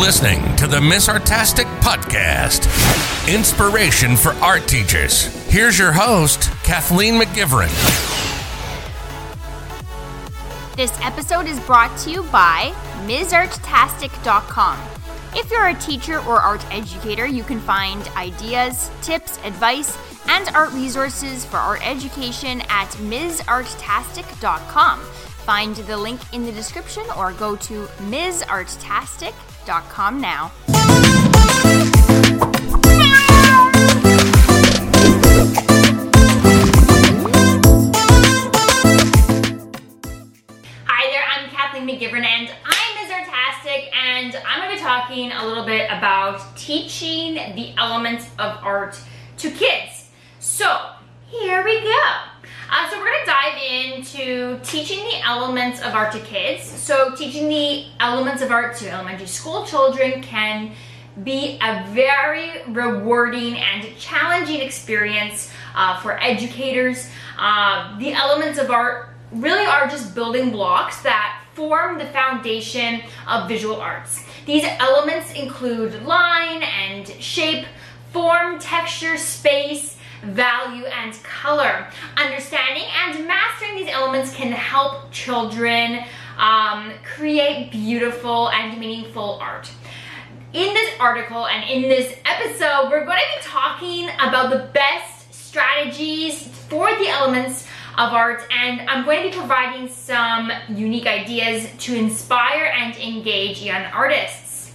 listening to the Miss Artastic Podcast, inspiration for art teachers. Here's your host, Kathleen McGivern. This episode is brought to you by MsArtastic.com. If you're a teacher or art educator, you can find ideas, tips, advice, and art resources for art education at MsArtastic.com. Find the link in the description or go to MsArtastic.com now. Hi there, I'm Kathleen McGivern and I'm Ms. Artastic and I'm going to be talking a little bit about teaching the elements of art to kids. So, here we go. Uh, so we're going to dive teaching the elements of art to kids. So teaching the elements of art to elementary school children can be a very rewarding and challenging experience uh, for educators. Uh, the elements of art really are just building blocks that form the foundation of visual arts. These elements include line and shape, form, texture, space, value, and color. Understanding and mastering these elements can help children um, create beautiful and meaningful art. In this article and in this episode, we're going to be talking about the best strategies for the elements of art, and I'm going to be providing some unique ideas to inspire and engage young artists.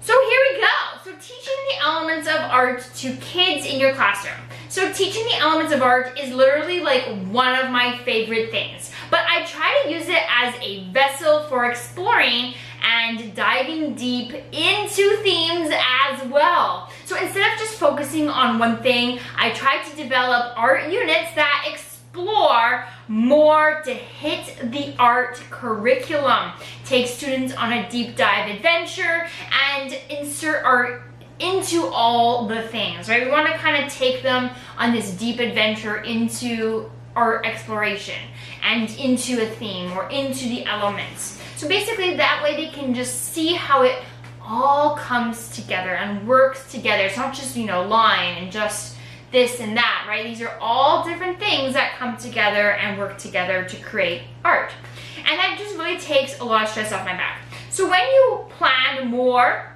So here we go. So teaching the elements of art to kids in your classroom. So teaching the elements of art is literally like one of my favorite things. But I try to use it as a vessel for exploring and diving deep into themes as well. So instead of just focusing on one thing, I try to develop art units that explore more to hit the art curriculum. Take students on a deep dive adventure and insert art into all the things, right? We want to kind of take them on this deep adventure into art exploration and into a theme or into the elements. So basically, that way they can just see how it all comes together and works together. It's not just, you know, line and just this and that, right? These are all different things that come together and work together to create art. And that just really takes a lot of stress off my back. So when you plan more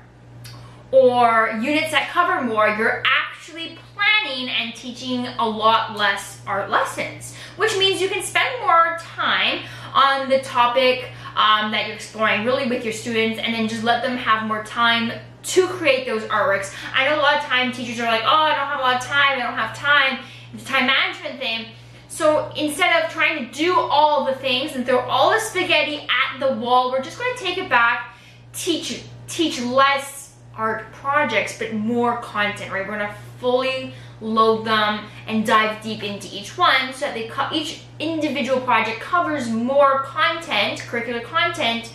or units that cover more, you're actually planning and teaching a lot less art lessons, which means you can spend more time on the topic um, that you're exploring really with your students and then just let them have more time to create those artworks. I know a lot of time teachers are like, oh, I don't have a lot of time, I don't have time. It's a time management thing. So instead of trying to do all the things and throw all the spaghetti at the wall, we're just to take it back, teach teach less art projects, but more content, right? We're to fully load them and dive deep into each one so that they each individual project covers more content, curricular content,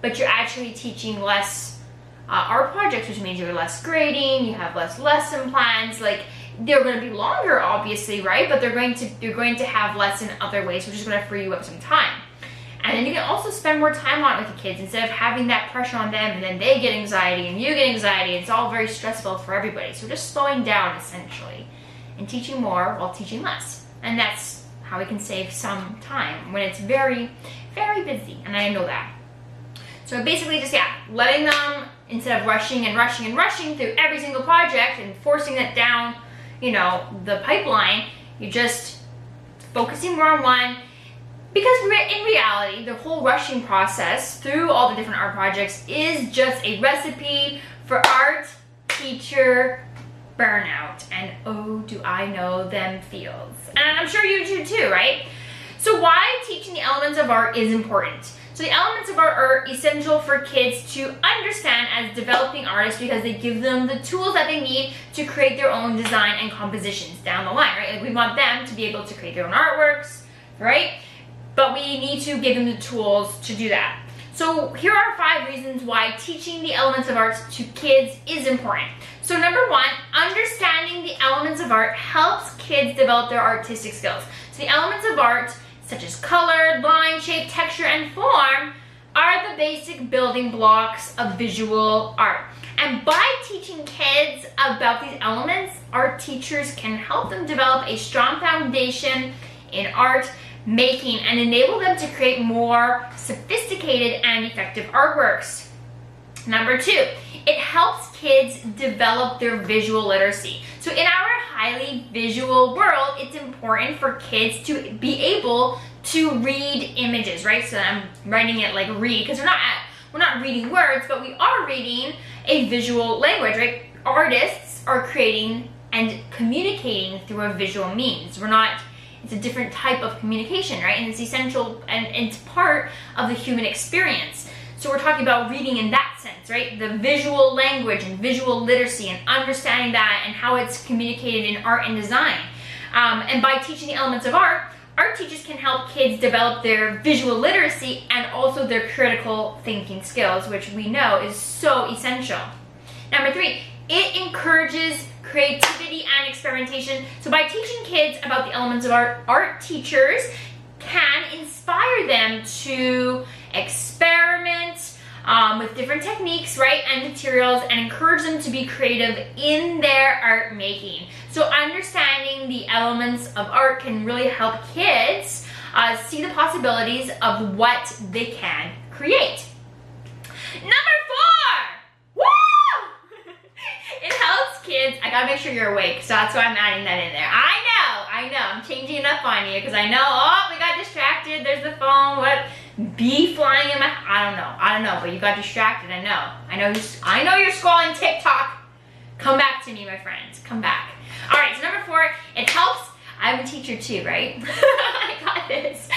but you're actually teaching less uh, projects, which means you're less grading, you have less lesson plans, like they're going to be longer obviously right? But they're going to you're going to have less in other ways which is going to free you up some time. And then you can also spend more time on it with the kids instead of having that pressure on them and then they get anxiety and you get anxiety it's all very stressful for everybody. So just slowing down essentially and teaching more while teaching less. And that's how we can save some time when it's very very busy and i know that. So basically just yeah letting them instead of rushing and rushing and rushing through every single project and forcing it down you know, the pipeline, you're just focusing more on one. Because in reality, the whole rushing process through all the different art projects is just a recipe for art teacher burnout. And oh, do I know them feels. And I'm sure you do too, right? So, why teaching the elements of art is important? So the elements of art are essential for kids to understand as developing artists because they give them the tools that they need to create their own design and compositions down the line, right? Like we want them to be able to create their own artworks, right? But we need to give them the tools to do that. So here are five reasons why teaching the elements of art to kids is important. So number one, understanding the elements of art helps kids develop their artistic skills. So the elements of art such as color, line, shape, texture, and form, are the basic building blocks of visual art. And by teaching kids about these elements, art teachers can help them develop a strong foundation in art making and enable them to create more sophisticated and effective artworks. Number two, it helps kids develop their visual literacy. So in our highly visual world, it's important for kids to be able to read images, right? So I'm writing it like read because we're not at, we're not reading words, but we are reading a visual language, right? Artists are creating and communicating through a visual means. We're not it's a different type of communication, right? And it's essential and it's part of the human experience. So we're talking about reading in that sense, right? The visual language and visual literacy and understanding that and how it's communicated in art and design. Um, and by teaching the elements of art, art teachers can help kids develop their visual literacy and also their critical thinking skills, which we know is so essential. Number three, it encourages creativity and experimentation. So by teaching kids about the elements of art, art teachers can inspire them to experiment um, with different techniques, right, and materials, and encourage them to be creative in their art making. So understanding the elements of art can really help kids uh, see the possibilities of what they can create. Number four, woo! it helps kids. I gotta make sure you're awake, so that's why I'm adding that in there. I know, I know, I'm changing up on you because I know. Oh, we got distracted. There's the phone. What? Bee flying in my I don't know. I don't know, but you got distracted. I know. I know you I know you're scrolling TikTok. Come back to me, my friends. Come back. All right, so number 4, it helps I'm a teacher too, right? I got this.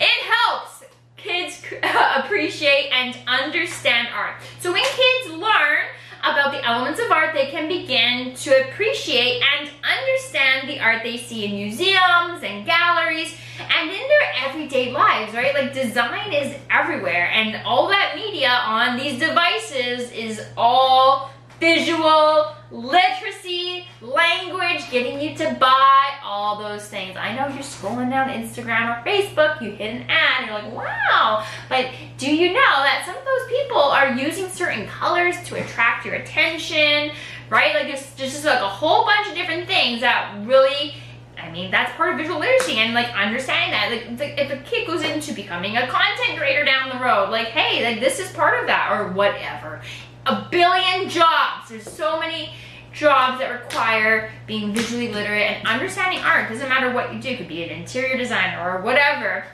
It helps kids appreciate and understand art. So when kids learn about the elements of art, they can begin to appreciate and understand the art they see in museums and galleries and in their everyday lives, right? Like design is everywhere and all that media on these devices is all visual, literacy, language, getting you to buy all those things. I know you're scrolling down Instagram or Facebook, you hit an ad, and you're like, wow. But do you know that some of those people are using certain colors to attract your attention, right? Like there's just like a whole bunch of different things that really I mean, that's part of visual literacy and like understanding that. Like, if a kid goes into becoming a content creator down the road, like, hey, like this is part of that or whatever. A billion jobs. There's so many jobs that require being visually literate and understanding art. Doesn't matter what you do. It could be an interior designer or whatever.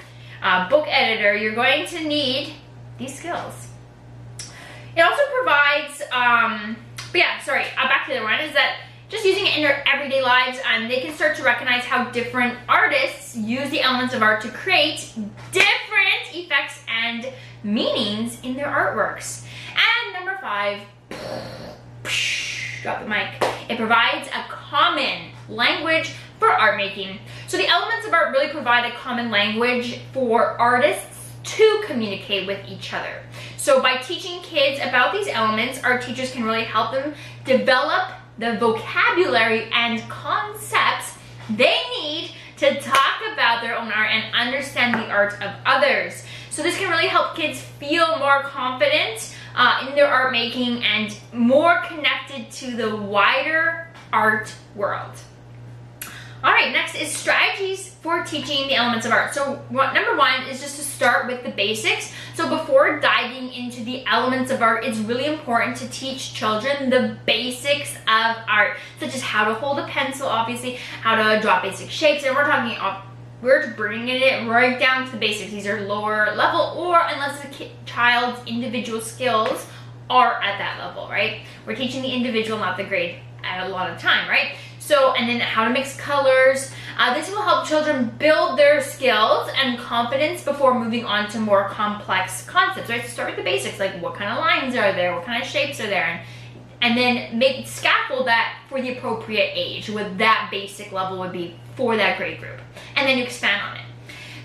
Uh, book editor. You're going to need these skills. It also provides, um, but yeah, sorry, uh, back to the one is that just using it in their everyday lives, and they can start to recognize how different artists use the elements of art to create different effects and meanings in their artworks. And number five, drop the mic. It provides a common language for art making. So the elements of art really provide a common language for artists to communicate with each other. So by teaching kids about these elements, our teachers can really help them develop the vocabulary and concepts they need to talk about their own art and understand the art of others. So this can really help kids feel more confident uh, in their art making and more connected to the wider art world. All right, next is strategies for teaching the elements of art. So what, number one is just to start with the basics. So before diving into the elements of art, it's really important to teach children the basics of art, such as how to hold a pencil, obviously, how to draw basic shapes, and we're talking we're bringing it right down to the basics. These are lower level, or unless the child's individual skills are at that level, right? We're teaching the individual, not the grade at a lot of time, right? So, and then how to mix colors. Uh, this will help children build their skills and confidence before moving on to more complex concepts, right? Start with the basics, like what kind of lines are there, what kind of shapes are there, and, and then make scaffold that for the appropriate age, what that basic level would be for that grade group. And then you expand on it.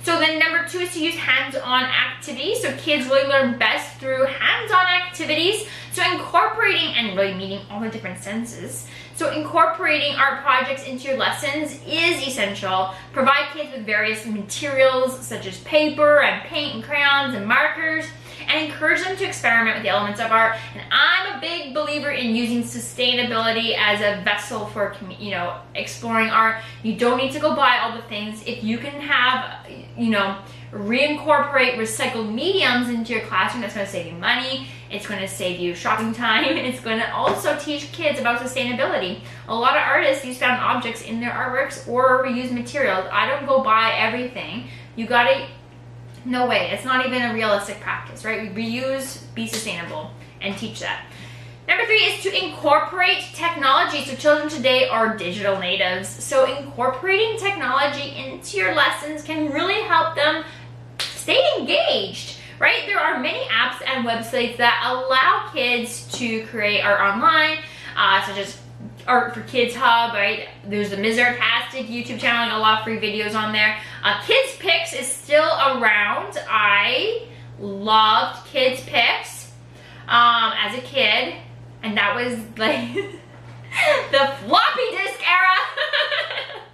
So then number two is to use hands-on activities. So kids really learn best through hands-on activities. So incorporating and really meeting all the different senses. So incorporating art projects into your lessons is essential. Provide kids with various materials such as paper and paint and crayons and markers and encourage them to experiment with the elements of art. And I'm a big believer in using sustainability as a vessel for, you know, exploring art. You don't need to go buy all the things. If you can have, you know, reincorporate recycled mediums into your classroom, that's going to save you money. It's going to save you shopping time. And it's going to also teach kids about sustainability. A lot of artists use found objects in their artworks or reuse materials. I don't go buy everything. You got to no way. It's not even a realistic practice, right? We reuse, be sustainable, and teach that. Number three is to incorporate technology. So children today are digital natives. So incorporating technology into your lessons can really help them stay engaged, right? There are many apps and websites that allow kids to create art online, uh, such as Art for Kids Hub, right? There's the Ms. Artastic YouTube channel and a lot of free videos on there. Uh, Kid Pix is still around. I loved Kid Pix um, as a kid, and that was like the floppy disk era.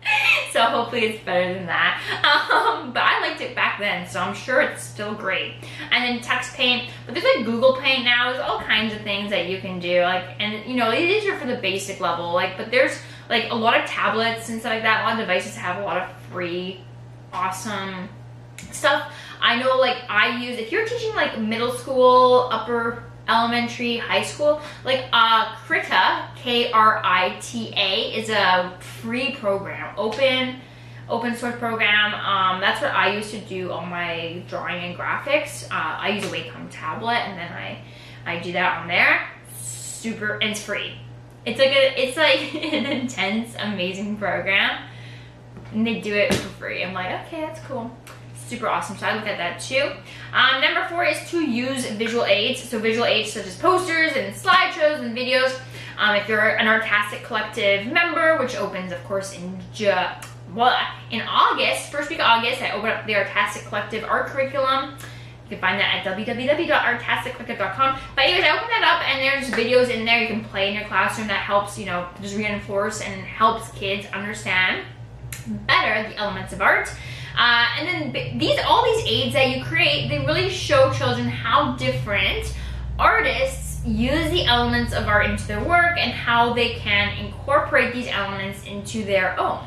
so hopefully it's better than that. Um, but I liked it back then, so I'm sure it's still great. And then Tux Paint, but there's like Google Paint now. There's all kinds of things that you can do. Like, and you know, these are for the basic level. Like, but there's like a lot of tablets and stuff like that. A lot of devices have a lot of free, awesome stuff. I know, like I use if you're teaching like middle school, upper elementary, high school. Like uh, Krita, K-R-I-T-A, is a free program, open open source program. Um, that's what I used to do all my drawing and graphics. Uh, I use a Wacom tablet, and then I I do that on there. Super, and it's free. It's like a, it's like an intense, amazing program, and they do it for free. I'm like, okay, that's cool super awesome. So I look at that too. Um, number four is to use visual aids. So visual aids such as posters and slideshows and videos. Um, if you're an Artastic Collective member, which opens, of course, in well, in August, first week of August, I open up the Artastic Collective art curriculum. You can find that at www.artasticcollective.com. But anyways, I open that up and there's videos in there you can play in your classroom that helps, you know, just reinforce and helps kids understand better the elements of art. Uh, and then these all these aids that you create, they really show children how different artists use the elements of art into their work and how they can incorporate these elements into their own.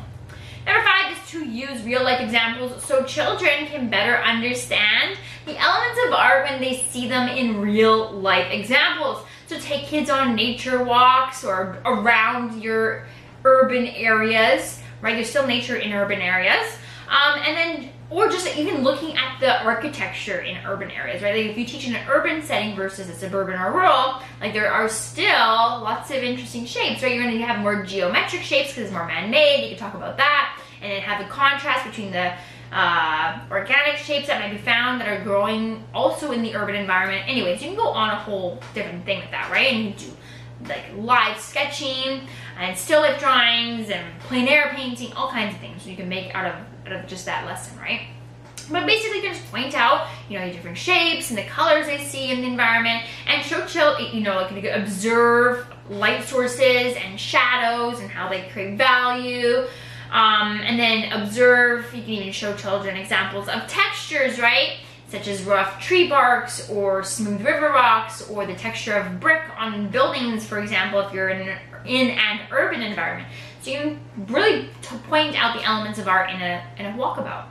Number five is to use real life examples so children can better understand the elements of art when they see them in real life examples. So take kids on nature walks or around your urban areas, right? There's still nature in urban areas. Um, and then, or just even looking at the architecture in urban areas, right? Like if you teach in an urban setting versus a suburban or rural, like there are still lots of interesting shapes, right? You're to have more geometric shapes because it's more man-made. You can talk about that, and then have the contrast between the uh, organic shapes that might be found that are growing also in the urban environment. Anyways, you can go on a whole different thing with that, right? And you do like live sketching and still life drawings and plein air painting, all kinds of things you can make out of, out of just that lesson, right? But basically, you can just point out, you know, the different shapes and the colors they see in the environment, and show children, you know, like you can observe light sources and shadows and how they create value. Um, and then observe. You can even show children examples of textures, right? Such as rough tree barks or smooth river rocks or the texture of brick on buildings, for example, if you're in, in an urban environment. So you can really point out the elements of art in a, in a walkabout.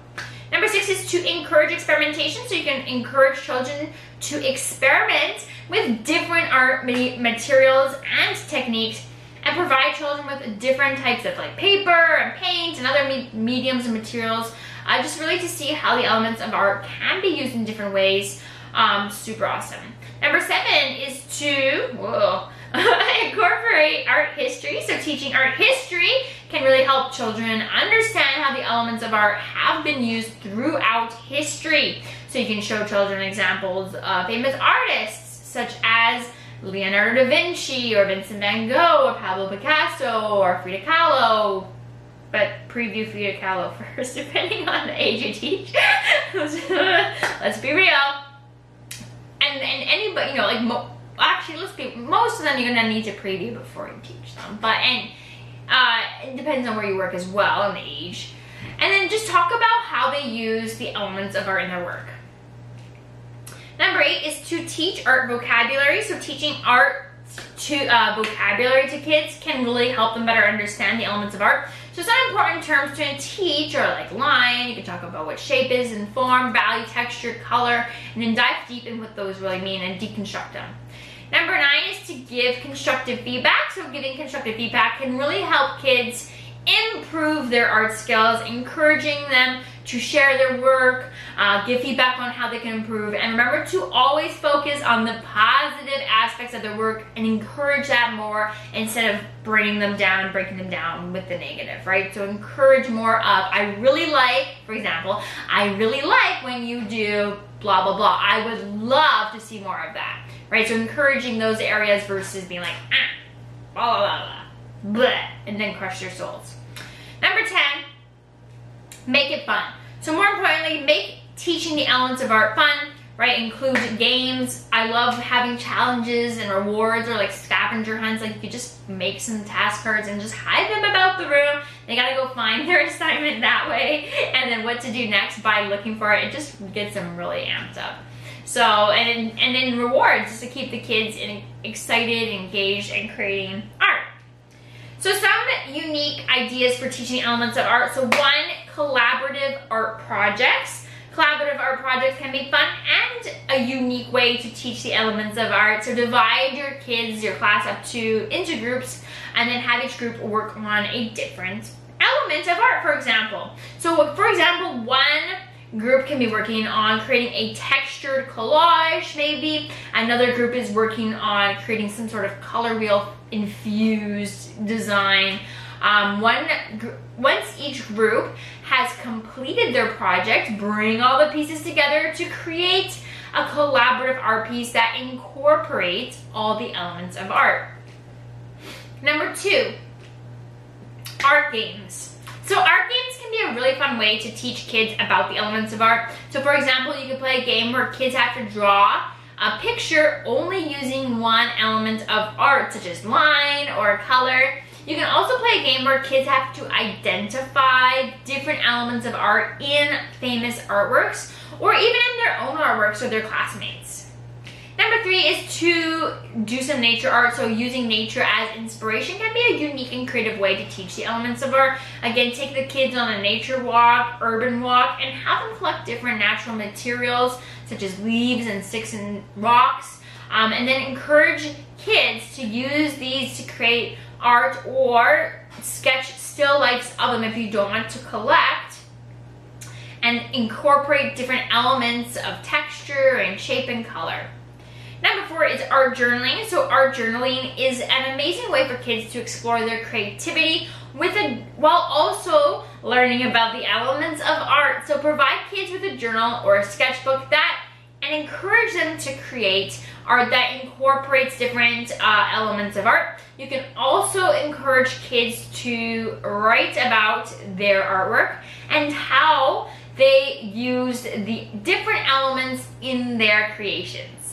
Number six is to encourage experimentation. So you can encourage children to experiment with different art materials and techniques and provide children with different types of like paper and paint and other me mediums and materials uh, just really to see how the elements of art can be used in different ways. Um, super awesome. Number seven is to, whoa, incorporate art history. So teaching art history can really help children understand how the elements of art have been used throughout history. So you can show children examples of famous artists such as Leonardo da Vinci or Vincent van Gogh or Pablo Picasso or Frida Kahlo, but preview Frida Kahlo first, depending on the age you teach. Let's be real. And and anybody, you know, like actually, let's be, most of them you're gonna need to preview before you teach them. But, and uh, it depends on where you work as well and the age. And then just talk about how they use the elements of art in their work. Number eight is to teach art vocabulary. So teaching art to uh, vocabulary to kids can really help them better understand the elements of art. So some important terms to teach are like line, you can talk about what shape is and form, value, texture, color, and then dive deep in what those really mean and deconstruct them. Number nine is to give constructive feedback. So giving constructive feedback can really help kids improve their art skills, encouraging them to share their work, uh, give feedback on how they can improve, and remember to always focus on the positive aspects of their work and encourage that more instead of bringing them down breaking them down with the negative, right? So encourage more of, I really like, for example, I really like when you do blah, blah, blah. I would love to see more of that, right? So encouraging those areas versus being like, ah, blah, blah, blah, blah, blah and then crush their souls. Number 10, make it fun. So more importantly, make teaching the elements of art fun, right? Include games. I love having challenges and rewards or like scavenger hunts. Like you just make some task cards and just hide them about the room. They gotta go find their assignment that way. And then what to do next by looking for it. It just gets them really amped up. So, and, and then rewards just to keep the kids in, excited, engaged, and creating art. So some unique ideas for teaching elements of art. So one, collaborative art projects. Collaborative art projects can be fun and a unique way to teach the elements of art. So divide your kids, your class up to into groups and then have each group work on a different element of art, for example. So for example, one group can be working on creating a textured collage maybe. Another group is working on creating some sort of color wheel infused design. Um, one, once each group has completed their project, bring all the pieces together to create a collaborative art piece that incorporates all the elements of art. Number two, art games. So art games can be a really fun way to teach kids about the elements of art. So for example, you could play a game where kids have to draw a picture only using one element of art, such as line or color. You can also play a game where kids have to identify different elements of art in famous artworks or even in their own artworks or their classmates. Three is to do some nature art. So using nature as inspiration can be a unique and creative way to teach the elements of art. Again, take the kids on a nature walk, urban walk, and have them collect different natural materials such as leaves and sticks and rocks. Um, and then encourage kids to use these to create art or sketch still lifes of them if you don't want to collect and incorporate different elements of texture and shape and color. Number four is art journaling. So art journaling is an amazing way for kids to explore their creativity with a while also learning about the elements of art. So provide kids with a journal or a sketchbook that and encourage them to create art that incorporates different uh, elements of art. You can also encourage kids to write about their artwork and how they used the different elements in their creations.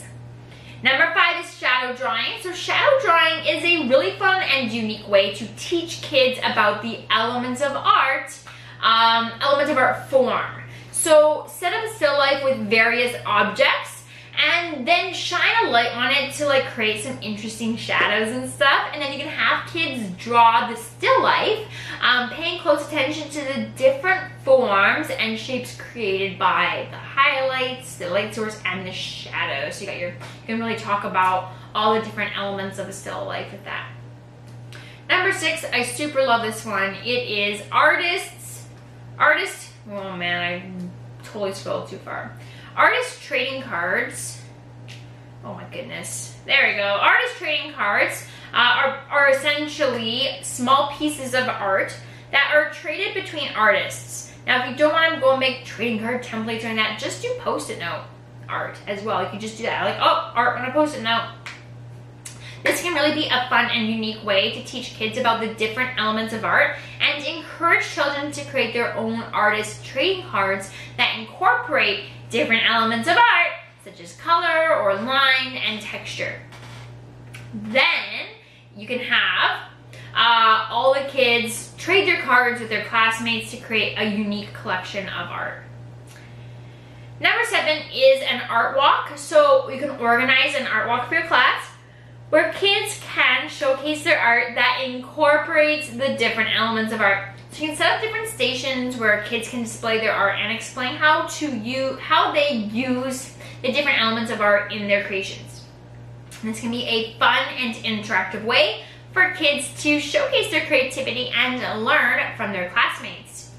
Number five is shadow drawing. So shadow drawing is a really fun and unique way to teach kids about the elements of art, um, elements of art form. So set up a still life with various objects and then shine a light on it to like create some interesting shadows and stuff. And then you can have kids draw the still life, um, paying close attention to the different forms and shapes created by the highlights, the light source, and the shadows. So you got your, you can really talk about all the different elements of a still life with that. Number six, I super love this one. It is artists, artist, oh man, I totally scrolled too far. Artist trading cards. Oh my goodness. There we go. Artist trading cards uh, are, are essentially small pieces of art that are traded between artists. Now, if you don't want to go and make trading card templates or that, just do post-it note art as well. You can just do that. Like, oh, art on a post-it note. This can really be a fun and unique way to teach kids about the different elements of art and encourage children to create their own artist trading cards that incorporate different elements of art, such as color or line and texture. Then you can have uh, all the kids trade their cards with their classmates to create a unique collection of art. Number seven is an art walk. So you can organize an art walk for your class where kids can showcase their art that incorporates the different elements of art. So you can set up different stations where kids can display their art and explain how to use how they use the different elements of art in their creations. And this can be a fun and interactive way for kids to showcase their creativity and learn from their classmates.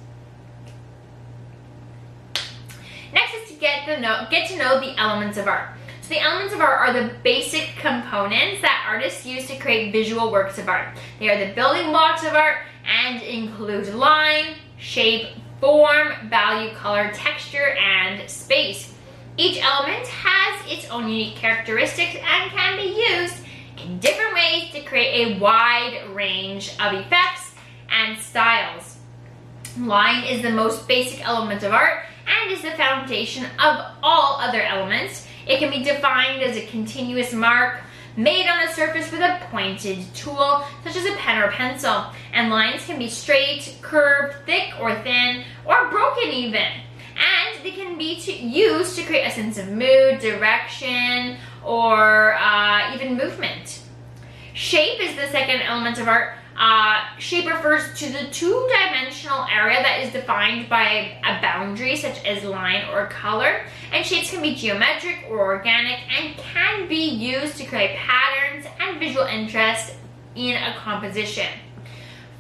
Next is to get, the know, get to know the elements of art. So the elements of art are the basic components that artists use to create visual works of art. They are the building blocks of art and include line, shape, form, value, color, texture, and space. Each element has its own unique characteristics and can be used in different ways to create a wide range of effects and styles. Line is the most basic element of art and is the foundation of all other elements. It can be defined as a continuous mark made on a surface with a pointed tool, such as a pen or pencil. And lines can be straight, curved, thick or thin, or broken even. And they can be to, used to create a sense of mood, direction, or uh, even movement. Shape is the second element of art. Uh, shape refers to the two-dimensional area that is defined by a boundary such as line or color. And shapes can be geometric or organic and can be used to create patterns and visual interest in a composition.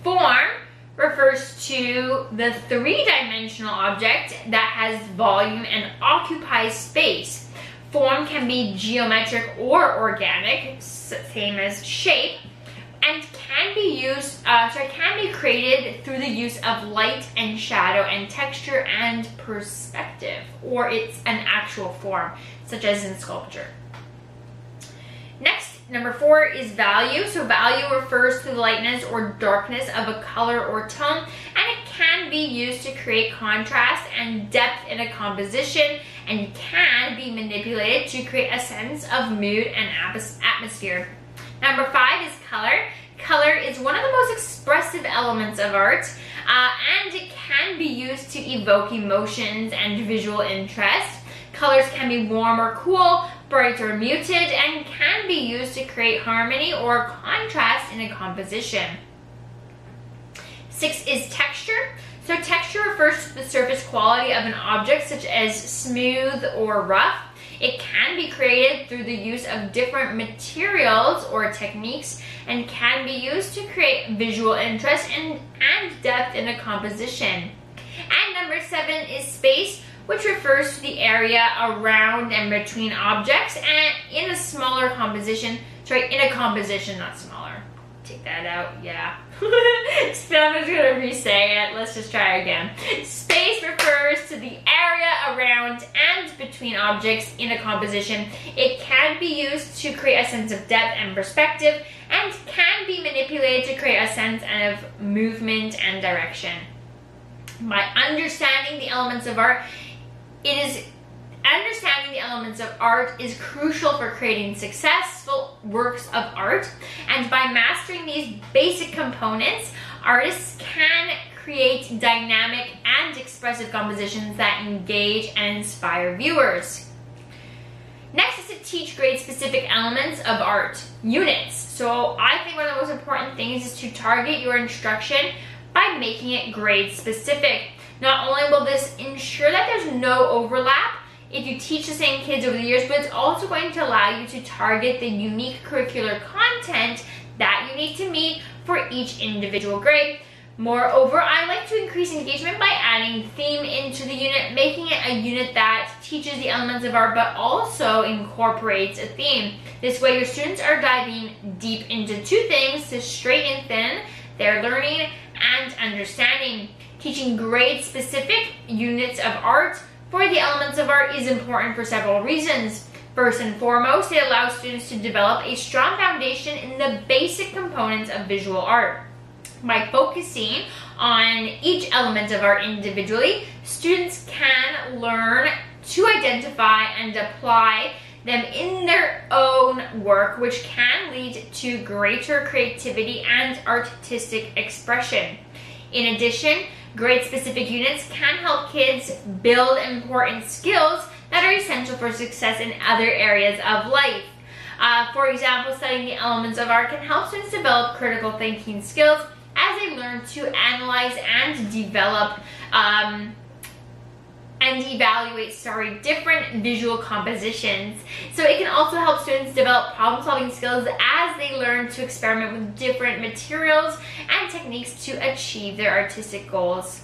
Form refers to the three-dimensional object that has volume and occupies space. Form can be geometric or organic, same as shape, and can be used, uh, sorry, can be created through the use of light and shadow and texture and perspective, or it's an actual form, such as in sculpture. Next, number four is value. So value refers to the lightness or darkness of a color or tone, and it can be used to create contrast and depth in a composition and can be manipulated to create a sense of mood and atmosphere. Number five is color. Color is one of the most expressive elements of art, uh, and it can be used to evoke emotions and visual interest. Colors can be warm or cool, bright or muted, and can be used to create harmony or contrast in a composition. Six is texture. So texture refers to the surface quality of an object such as smooth or rough. It can be created through the use of different materials or techniques and can be used to create visual interest and, and depth in a composition. And number seven is space, which refers to the area around and between objects and in a smaller composition, sorry, in a composition, not smaller. Take that out, yeah. I'm just gonna re-say it. Let's just try again. Space refers to the area around and between objects in a composition. It can be used to create a sense of depth and perspective and can be manipulated to create a sense of movement and direction. By understanding the elements of art, it is understanding the elements of art is crucial for creating successful works of art. And by mastering these basic components, artists can create dynamic and expressive compositions that engage and inspire viewers. Next is to teach grade specific elements of art, units. So I think one of the most important things is to target your instruction by making it grade specific. Not only will this ensure that there's no overlap if you teach the same kids over the years, but it's also going to allow you to target the unique curricular content that you need to meet for each individual grade. Moreover, I like to increase engagement by adding theme into the unit, making it a unit that teaches the elements of art but also incorporates a theme. This way your students are diving deep into two things to straighten thin their learning and understanding. Teaching grade specific units of art for the elements of art is important for several reasons. First and foremost, it allows students to develop a strong foundation in the basic components of visual art. By focusing on each element of art individually, students can learn to identify and apply them in their own work, which can lead to greater creativity and artistic expression. In addition, grade specific units can help kids build important skills that are essential for success in other areas of life. Uh, for example, studying the elements of art can help students develop critical thinking skills as they learn to analyze and develop um, and evaluate sorry different visual compositions so it can also help students develop problem solving skills as they learn to experiment with different materials and techniques to achieve their artistic goals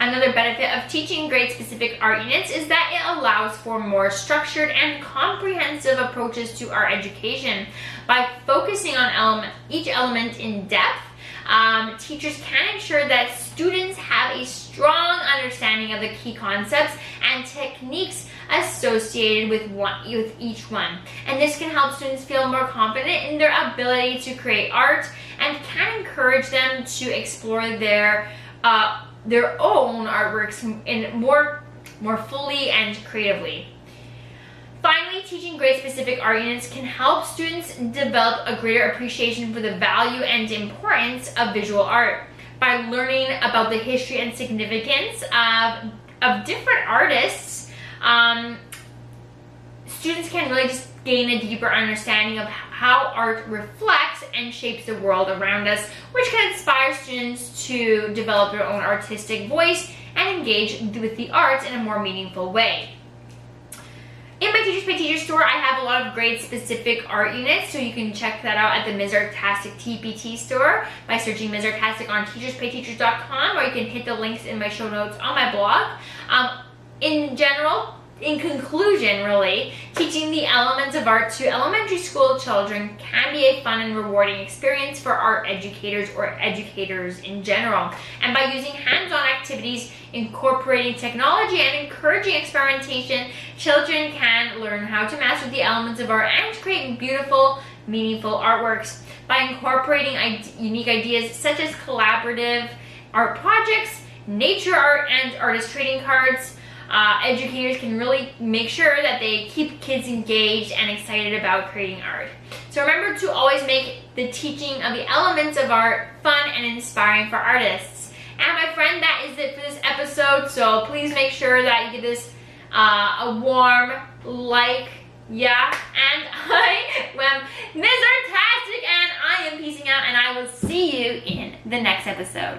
Another benefit of teaching grade specific art units is that it allows for more structured and comprehensive approaches to art education. By focusing on each element in depth, um, teachers can ensure that students have a strong understanding of the key concepts and techniques associated with one with each one. And this can help students feel more confident in their ability to create art and can encourage them to explore their uh, their own artworks in more more fully and creatively. Teaching grade specific art units can help students develop a greater appreciation for the value and importance of visual art. By learning about the history and significance of, of different artists, um, students can really just gain a deeper understanding of how art reflects and shapes the world around us, which can inspire students to develop their own artistic voice and engage with the arts in a more meaningful way. In my Teachers Pay Teachers store, I have a lot of grade specific art units, so you can check that out at the Ms. Artastic TPT store by searching Ms. Artastic on teacherspayteachers.com, or you can hit the links in my show notes on my blog. Um, in general, in conclusion, really, teaching the elements of art to elementary school children can be a fun and rewarding experience for art educators or educators in general. And by using hands-on activities, incorporating technology, and encouraging experimentation, children can learn how to master the elements of art and create beautiful, meaningful artworks. By incorporating unique ideas such as collaborative art projects, nature art, and artist trading cards, uh, educators can really make sure that they keep kids engaged and excited about creating art. So remember to always make the teaching of the elements of art fun and inspiring for artists. And my friend, that is it for this episode. So please make sure that you give this uh, a warm like, yeah. And I am Ms. Artastic and I am peacing out and I will see you in the next episode.